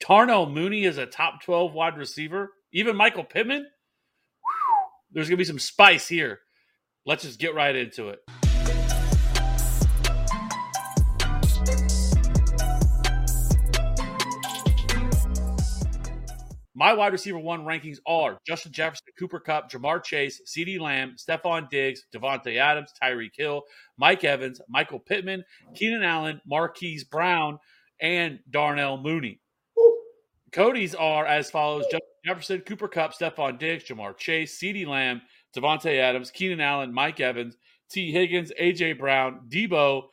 Darnell Mooney is a top 12 wide receiver. Even Michael Pittman. There's going to be some spice here. Let's just get right into it. My wide receiver one rankings are Justin Jefferson, Cooper Kupp, Ja'Marr Chase, CeeDee Lamb, Stefon Diggs, Davante Adams, Tyreek Hill, Mike Evans, Michael Pittman, Keenan Allen, Marquise Brown, and Darnell Mooney. Cody's are as follows Jefferson, Cooper Kupp, Stefon Diggs, Ja'Marr Chase, CeeDee Lamb, Davante Adams, Keenan Allen, Mike Evans, Tee Higgins, AJ Brown, Deebo,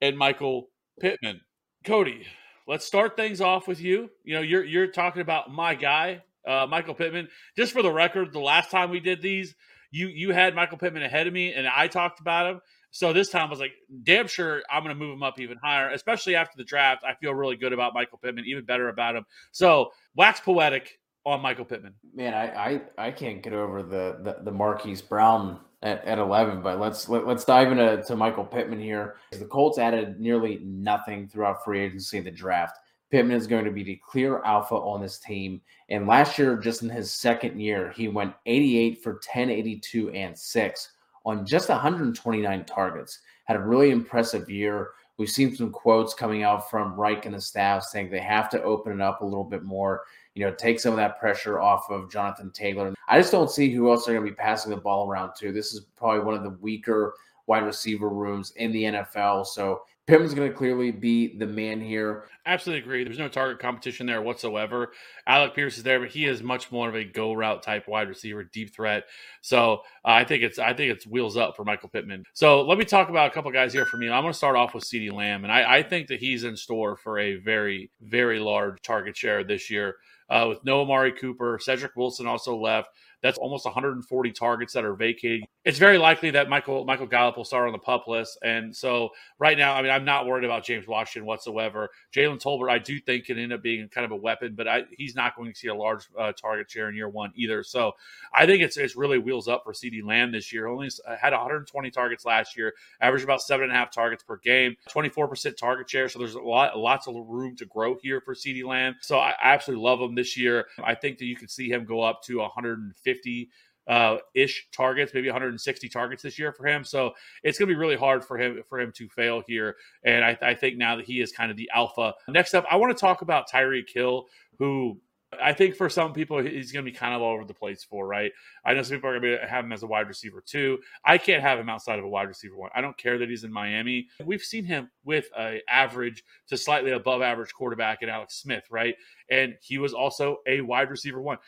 and Michael Pittman. Cody, let's start things off with you. You know, you're you're talking about my guy, uh, Michael Pittman. Just for the record, the last time we did these, you you had Michael Pittman ahead of me, and I talked about him. So this time I was like, damn sure I'm going to move him up even higher, especially after the draft. I feel really good about Michael Pittman, even better about him. So wax poetic on Michael Pittman. Man, I I, I can't get over the the, the Marquise Brown at, at 11, but let's let, us let us dive into to Michael Pittman here. The Colts added nearly nothing throughout free agency the draft. Pittman is going to be the clear alpha on this team. And last year, just in his second year, he went 88 for 10, 82, and 6 on just 129 targets. Had a really impressive year. We've seen some quotes coming out from Reich and the staff saying they have to open it up a little bit more you know, take some of that pressure off of Jonathan Taylor. I just don't see who else they're going to be passing the ball around to. This is probably one of the weaker wide receiver rooms in the NFL. So Pittman's going to clearly be the man here. Absolutely agree. There's no target competition there whatsoever. Alec Pierce is there, but he is much more of a go route type wide receiver, deep threat. So uh, I think it's I think it's wheels up for Michael Pittman. So let me talk about a couple guys here for me. I'm going to start off with CeeDee Lamb, and I, I think that he's in store for a very very large target share this year uh, with no Amari Cooper. Cedric Wilson also left. That's almost 140 targets that are vacated. It's very likely that Michael Michael Gallup will start on the pup list. And so right now, I mean, I'm not worried about James Washington whatsoever. Jalen Tolbert, I do think can end up being kind of a weapon, but I, he's not going to see a large uh, target share in year one either. So I think it's it's really wheels up for CeeDee Lamb this year. Only had 120 targets last year, averaged about seven and a half targets per game, 24% target share. So there's a lot lots of room to grow here for CeeDee Lamb. So I absolutely love him this year. I think that you could see him go up to 150 150 uh, ish targets, maybe 160 targets this year for him. So it's going to be really hard for him for him to fail here. And I, I think now that he is kind of the alpha. Next up, I want to talk about Tyreek Hill, who I think for some people he's going to be kind of all over the place for, right? I know some people are going to have him as a wide receiver too. I can't have him outside of a wide receiver one. I don't care that he's in Miami. We've seen him with a average to slightly above average quarterback in Alex Smith, right? And he was also a wide receiver one.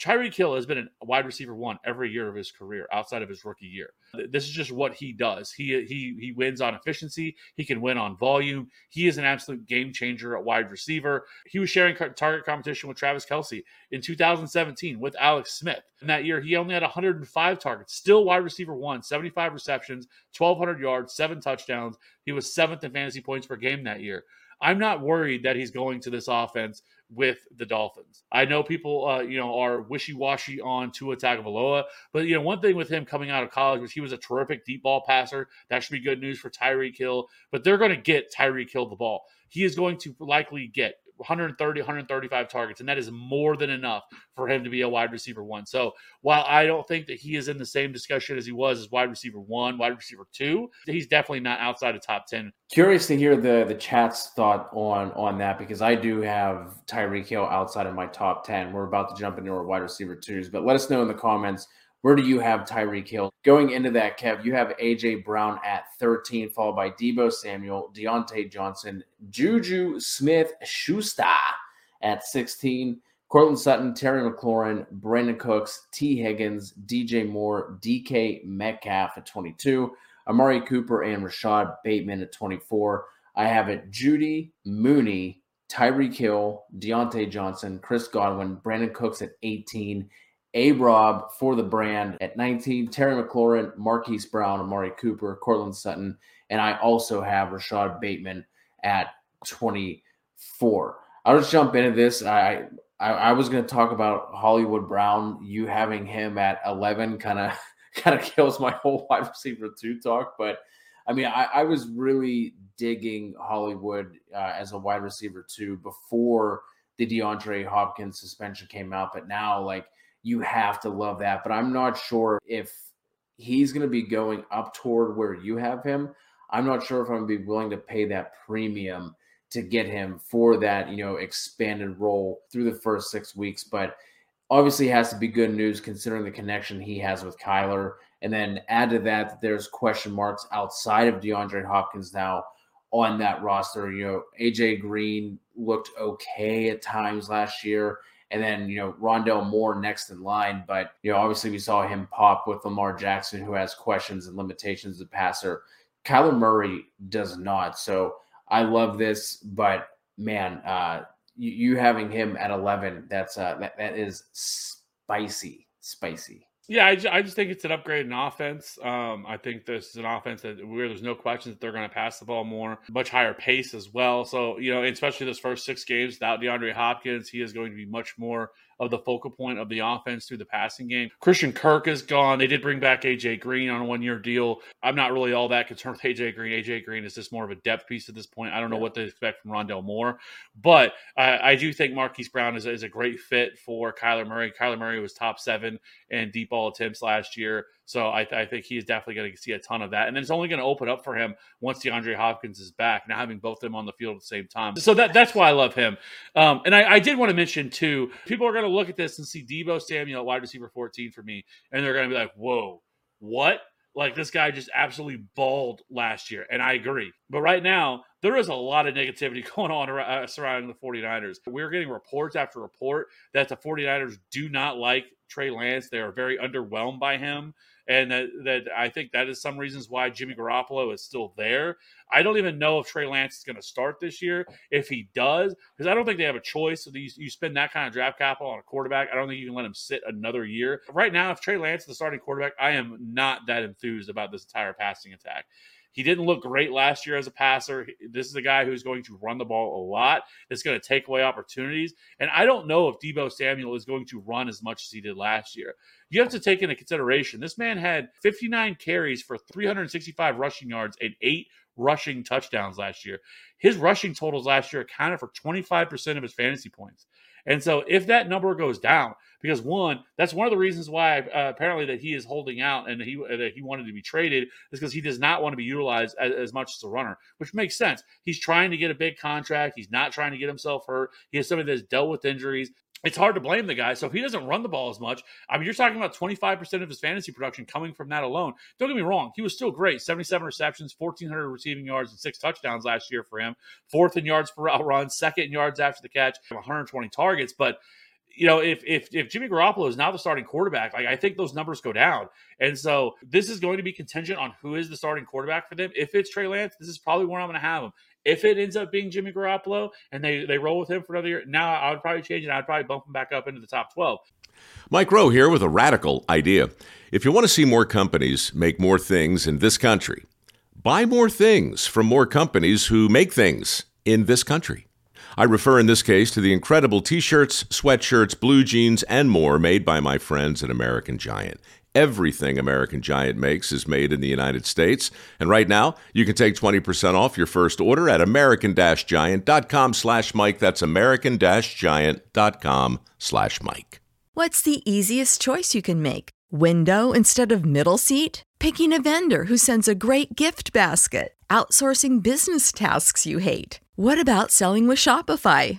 Tyreek Hill has been a wide receiver one every year of his career outside of his rookie year. This is just what he does. He he he wins on efficiency. He can win on volume. He is an absolute game changer at wide receiver. He was sharing target competition with Travis Kelce in 2017 with Alex Smith. In that year, he only had 105 targets, still wide receiver one, 75 receptions, 1,200 yards, seven touchdowns. He was seventh in fantasy points per game that year. I'm not worried that he's going to this offense with the Dolphins. I know people, uh, you know, are wishy washy on Tua Tagovailoa, but you know, one thing with him coming out of college was he was a terrific deep ball passer. That should be good news for Tyreek Hill. But they're going to get Tyreek Hill the ball. He is going to likely get 130, 135 targets, and that is more than enough for him to be a wide receiver one. So while I don't think that he is in the same discussion as he was as wide receiver one, wide receiver two, he's definitely not outside of top 10. Curious to hear the the chat's thought on on that because I do have Tyreek Hill outside of my top 10. We're about to jump into our wide receiver twos, but let us know in the comments where do you have Tyreek Hill? Going into that, Kev, you have AJ Brown at 13, followed by Deebo Samuel, Diontae Johnson, Juju Smith Schuster at 16, Courtland Sutton, Terry McLaurin, Brandin Cooks, Tee Higgins, DJ Moore, DK Metcalf at 22, Amari Cooper and Rashod Bateman at 24. I have it Judy Mooney, Tyreek Hill, Diontae Johnson, Chris Godwin, Brandin Cooks at 18, A Rob for the brand at 19, Terry McLaurin, Marquise Brown, Amari Cooper, Courtland Sutton, and I also have Rashod Bateman at 24. I'll just jump into this. I I, I was going to talk about Hollywood Brown. You having him at 11 kind of kind of kills my whole wide receiver two talk. But I mean, I, I was really digging Hollywood uh, as a wide receiver two before the DeAndre Hopkins suspension came out. But now, like, you have to love that. But I'm not sure if he's going to be going up toward where you have him. I'm not sure if I'm going to be willing to pay that premium to get him for that, you know, expanded role through the first six weeks. But obviously has to be good news considering the connection he has with Kyler. And then add to that, that there's question marks outside of DeAndre Hopkins now on that roster. You know, AJ Green looked okay at times last year. And then, you know, Rondale Moore next in line. But, you know, obviously we saw him pop with Lamar Jackson, who has questions and limitations as a passer. Kyler Murray does not. So I love this, but man, uh, you, you having him at 11, that's uh, that, that is spicy, spicy. Yeah, I just, I just think it's an upgrade in offense. Um, I think this is an offense that where there's no question that they're going to pass the ball more, much higher pace as well. So you know, especially this first six games without DeAndre Hopkins, he is going to be much more of the focal point of the offense through the passing game. Christian Kirk is gone. They did bring back AJ Green on a one year deal. I'm not really all that concerned with AJ Green. AJ Green is just more of a depth piece at this point. I don't know what to expect from Rondale Moore, but uh, I do think Marquise Brown is, is a great fit for Kyler Murray. Kyler Murray was top seven in deep ball attempts last year. So I, I think he's definitely going to see a ton of that. And then it's only going to open up for him once DeAndre Hopkins is back, now having both of them on the field at the same time. So that that's why I love him. Um, and I, I, did want to mention, too, people are going to look at this and see Deebo Samuel wide receiver 14 for me, and they're going to be like, whoa, what? Like this guy just absolutely balled last year. And I agree. But right now, there is a lot of negativity going on uh, surrounding the 49ers. We're getting reports after report that the 49ers do not like Trey Lance. They are very underwhelmed by him and that, that I think that is some reasons why Jimmy Garoppolo is still there. I don't even know if Trey Lance is going to start this year. If he does, because I don't think they have a choice. You, you spend that kind of draft capital on a quarterback. I don't think you can let him sit another year. Right now, if Trey Lance is the starting quarterback, I am not that enthused about this entire passing attack. He didn't look great last year as a passer. This is a guy who's going to run the ball a lot. It's going to take away opportunities. And I don't know if Deebo Samuel is going to run as much as he did last year. You have to take into consideration this man had 59 carries for 365 rushing yards and eight rushing touchdowns last year. His rushing totals last year accounted for 25% of his fantasy points. And so if that number goes down, because one, that's one of the reasons why uh, apparently that he is holding out and he uh, that he wanted to be traded is because he does not want to be utilized as, as, much as a runner, which makes sense. He's trying to get a big contract. He's not trying to get himself hurt. He has somebody that's dealt with injuries it's hard to blame the guy. So if he doesn't run the ball as much, I mean, you're talking about 25% of his fantasy production coming from that alone. Don't get me wrong. He was still great 77 receptions, 1,400 receiving yards, and six touchdowns last year for him. Fourth in yards per route run, second in yards after the catch, 120 targets. But you know, if if if Jimmy Garoppolo is now the starting quarterback, like I think those numbers go down. And so this is going to be contingent on who is the starting quarterback for them. If it's Trey Lance, this is probably where I'm going to have him. If it ends up being Jimmy Garoppolo and they they roll with him for another year, now I would probably change it. I'd probably bump him back up into the top 12. Mike Rowe here with a radical idea. If you want to see more companies make more things in this country, buy more things from more companies who make things in this country. I refer in this case to the incredible t shirts, sweatshirts, blue jeans, and more made by my friends at American Giant. Everything American Giant makes is made in the United States. And right now, you can take 20% off your first order at american-giant.com slash Mike. That's american-giant.com slash Mike. What's the easiest choice you can make? Window instead of middle seat? Picking a vendor who sends a great gift basket? Outsourcing business tasks you hate? What about selling with Shopify?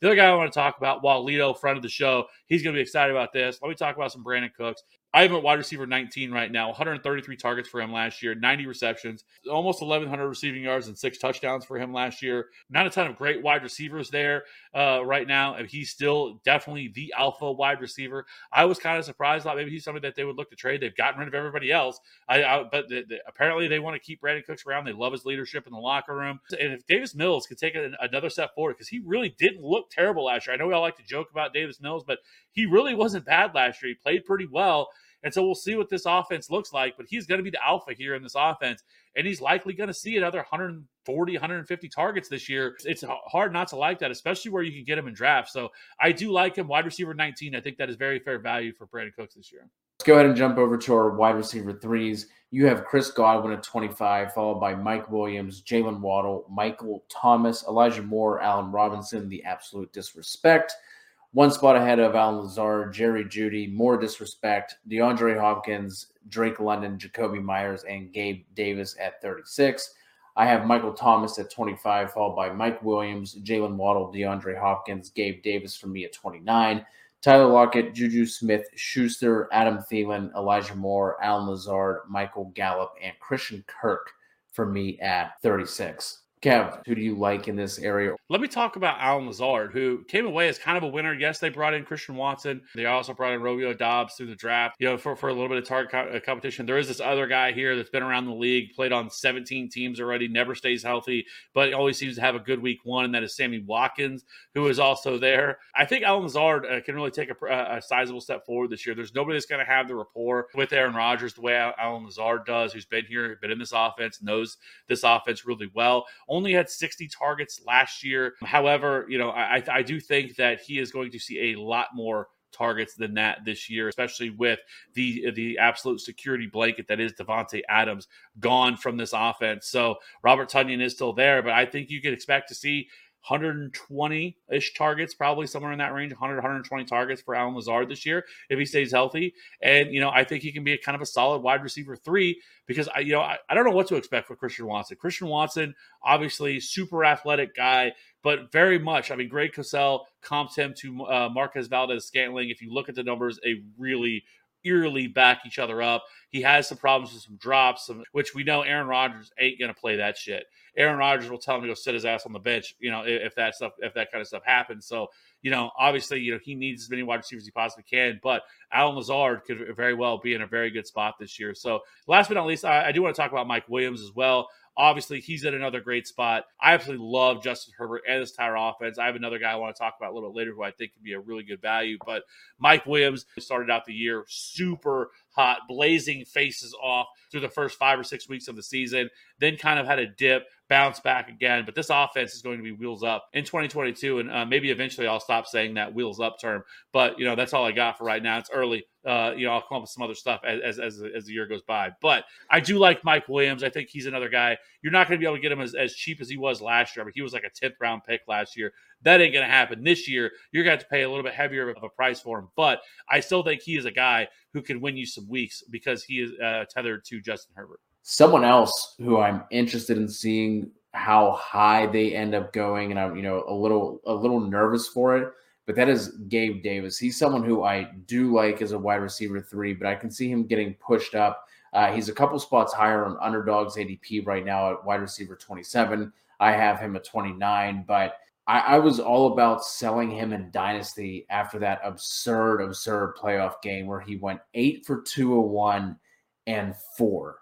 The other guy I want to talk about, while Lito, friend of the show, he's going to be excited about this. Let me talk about some Brandin Cooks. I have a wide receiver 19 right now, 133 targets for him last year, 90 receptions, almost 1,100 receiving yards, and six touchdowns for him last year. Not a ton of great wide receivers there uh, right now. He's still definitely the alpha wide receiver. I was kind of surprised. Thought maybe he's somebody that they would look to trade. They've gotten rid of everybody else. I, I but the, the, apparently they want to keep Brandin Cooks around. They love his leadership in the locker room. And if Davis Mills could take another step forward, because he really didn't look terrible last year. I know we all like to joke about Davis Mills, but he really wasn't bad last year. He played pretty well. And so we'll see what this offense looks like, but he's going to be the alpha here in this offense. And he's likely going to see another 140, 150 targets this year. It's hard not to like that, especially where you can get him in drafts. So I do like him. Wide receiver 19. I think that is very fair value for Brandin Cooks this year. Let's go ahead and jump over to our wide receiver threes. You have Chris Godwin at 25, followed by Mike Williams, Jaylen Waddle, Michael Thomas, Elijah Moore, Allen Robinson, the absolute disrespect. One spot ahead of Allen Lazard, Jerry Jeudy, more disrespect, DeAndre Hopkins, Drake London, Jakobi Meyers, and Gabe Davis at 36. I have Michael Thomas at 25, followed by Mike Williams, Jaylen Waddle, DeAndre Hopkins, Gabe Davis for me at 29. Tyler Lockett, Juju Smith, Schuster, Adam Thielen, Elijah Moore, Allen Lazard, Michael Gallup, and Christian Kirk for me at 36. Kev, who do you like in this area? Let me talk about Allen Lazard, who came away as kind of a winner. Yes, they brought in Christian Watson. They also brought in Romeo Doubs through the draft, you know, for, for a little bit of target co- uh, competition. There is this other guy here that's been around the league, played on 17 teams already, never stays healthy, but always seems to have a good week one, and that is Sammy Watkins, who is also there. I think Allen Lazard uh, can really take a, a, sizable step forward this year. There's nobody that's going to have the rapport with Aaron Rodgers the way Allen Lazard does, who's been here, been in this offense, knows this offense really well only had 60 targets last year. However, you know, I, I do think that he is going to see a lot more targets than that this year, especially with the the absolute security blanket that is Davante Adams gone from this offense. So Robert Tonyan is still there, but I think you can expect to see 120 ish targets, probably somewhere in that range, 100, 120 targets for Allen Lazard this year if he stays healthy. And, you know, I think he can be a kind of a solid wide receiver three because I, you know, I, I don't know what to expect for Christian Watson. Christian Watson, obviously, super athletic guy, but very much, I mean, Greg Cosell comps him to uh, Marquez Valdes-Scantling. If you look at the numbers, a really, eerily back each other up. He has some problems with some drops, some, which we know Aaron Rodgers ain't going to play that shit. Aaron Rodgers will tell him to go sit his ass on the bench, you know, if, if that stuff, if that kind of stuff happens. So, you know, obviously, you know, he needs as many wide receivers as he possibly can, but Allen Lazard could very well be in a very good spot this year. So, last but not least, I, I do want to talk about Mike Williams as well. Obviously, he's in another great spot. I absolutely love Justin Herbert and this entire offense. I have another guy I want to talk about a little bit later who I think could be a really good value. But Mike Williams started out the year super hot, blazing faces off through the first five or six weeks of the season, then kind of had a dip bounce back again. But this offense is going to be wheels up in 2022, and uh, maybe eventually I'll stop saying that wheels up term. But you know that's all I got for right now. It's early. Uh, you know I'll come up with some other stuff as, as as the year goes by. But I do like Mike Williams. I think he's another guy. You're not going to be able to get him as, as cheap as he was last year. I mean, he was like a 10th round pick last year. That ain't going to happen this year. You're going to have to pay a little bit heavier of a price for him. But I still think he is a guy who can win you some weeks because he is uh, tethered to Justin Herbert. Someone else who I'm interested in seeing how high they end up going, and I'm you know a little a little nervous for it. But that is Gabe Davis. He's someone who I do like as a wide receiver three, but I can see him getting pushed up. Uh, he's a couple spots higher on underdogs ADP right now at wide receiver 27. I have him at 29, but I, I, was all about selling him in Dynasty after that absurd, absurd playoff game where he went eight for 201 and four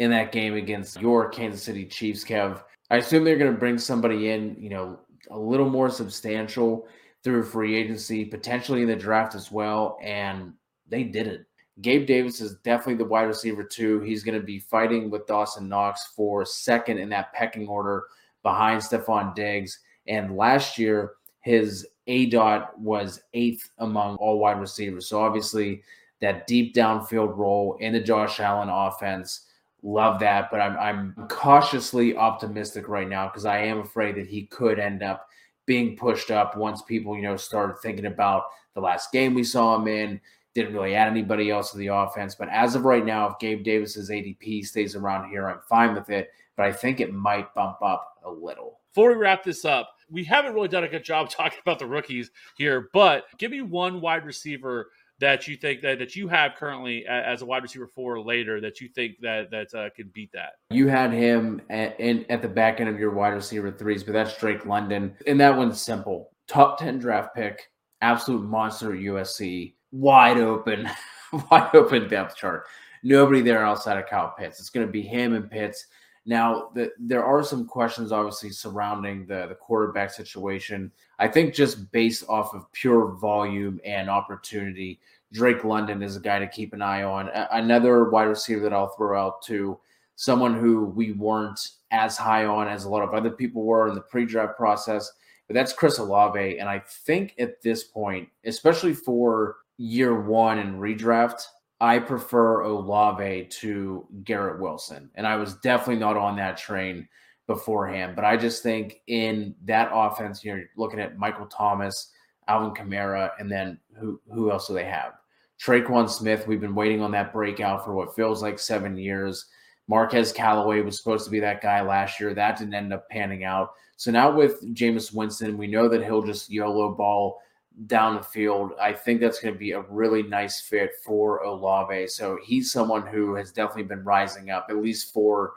in that game against your Kansas City Chiefs, Kev. I assume they're going to bring somebody in, you know, a little more substantial through free agency, potentially in the draft as well. And they did it. Gabe Davis is definitely the wide receiver, too. He's going to be fighting with Dawson Knox for second in that pecking order behind Stefon Diggs. And last year, his A dot was eighth among all wide receivers. So obviously, that deep downfield role in the Josh Allen offense. Love that, but I'm I'm cautiously optimistic right now because I am afraid that he could end up being pushed up once people, you know, started thinking about the last game we saw him in. Didn't really add anybody else to the offense. But as of right now, if Gabe Davis's ADP stays around here, I'm fine with it. But I think it might bump up a little. Before we wrap this up, we haven't really done a good job talking about the rookies here, but give me one wide receiver that you think that, that you have currently as a wide receiver four later that you think that that uh, can beat that? You had him at, in, at the back end of your wide receiver threes, but that's Drake London, and that one's simple: top ten draft pick, absolute monster at USC, wide open, wide open depth chart. Nobody there outside of Kyle Pitts. It's going to be him and Pitts. Now, the, there are some questions obviously surrounding the, the quarterback situation. I think just based off of pure volume and opportunity, Drake London is a guy to keep an eye on. A- another wide receiver that I'll throw out to someone who we weren't as high on as a lot of other people were in the pre-draft process, but that's Chris Olave. And I think at this point, especially for year one and redraft, I prefer Olave to Garrett Wilson. And I was definitely not on that train beforehand. But I just think in that offense, you're looking at Michael Thomas, Alvin Kamara, and then who who else do they have? Tre'Quan Smith. We've been waiting on that breakout for what feels like seven years. Marquez Callaway was supposed to be that guy last year. That didn't end up panning out. So now with Jameis Winston, we know that he'll just YOLO ball down the field. I think that's going to be a really nice fit for Olave. So he's someone who has definitely been rising up, at least for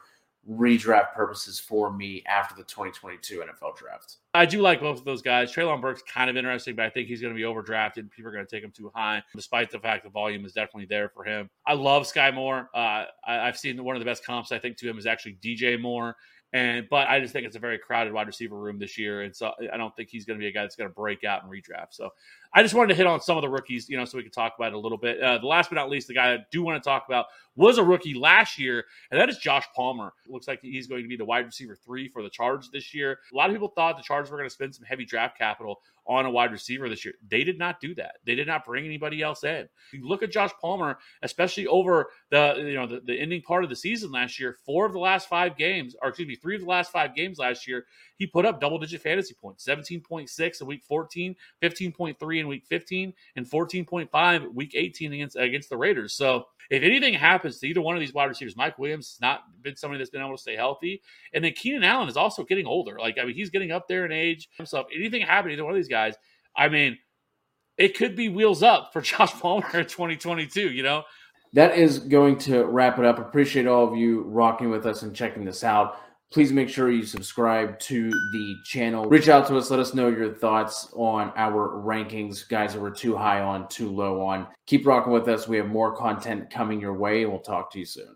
redraft purposes for me after the 2022 NFL draft. I do like both of those guys. Treylon Burks kind of interesting, but I think he's going to be overdrafted. People are going to take him too high, despite the fact the volume is definitely there for him. I love Skyy Moore. Uh, I, have seen one of the best comps I think to him is actually DJ Moore. And but I just think it's a very crowded wide receiver room this year, and so I don't think he's going to be a guy that's going to break out and redraft. So I just wanted to hit on some of the rookies, you know, so we can talk about it a little bit. Uh, the last but not least, the guy I do want to talk about was a rookie last year, and that is Josh Palmer. It looks like he's going to be the wide receiver three for the Chargers this year. A lot of people thought the Chargers were going to spend some heavy draft capital on a wide receiver this year. They did not do that. They did not bring anybody else in. You look at Josh Palmer, especially over the you know the, the ending part of the season last year. Four of the last five games, or excuse me, three of the last five games last year, he put up double digit fantasy points 17.6 in week 14, 15.3 in week 15, and 14.5 week 18 against against the Raiders. So if anything happens to either one of these wide receivers, Mike Williams has not been somebody that's been able to stay healthy. And then Keenan Allen is also getting older. Like, I mean, he's getting up there in age. So if anything happened to either one of these guys, I mean, it could be wheels up for Josh Palmer in 2022, you know? That is going to wrap it up. Appreciate all of you rocking with us and checking this out please make sure you subscribe to the channel. Reach out to us. Let us know your thoughts on our rankings, guys that were too high on, too low on. Keep rocking with us. We have more content coming your way, and we'll talk to you soon.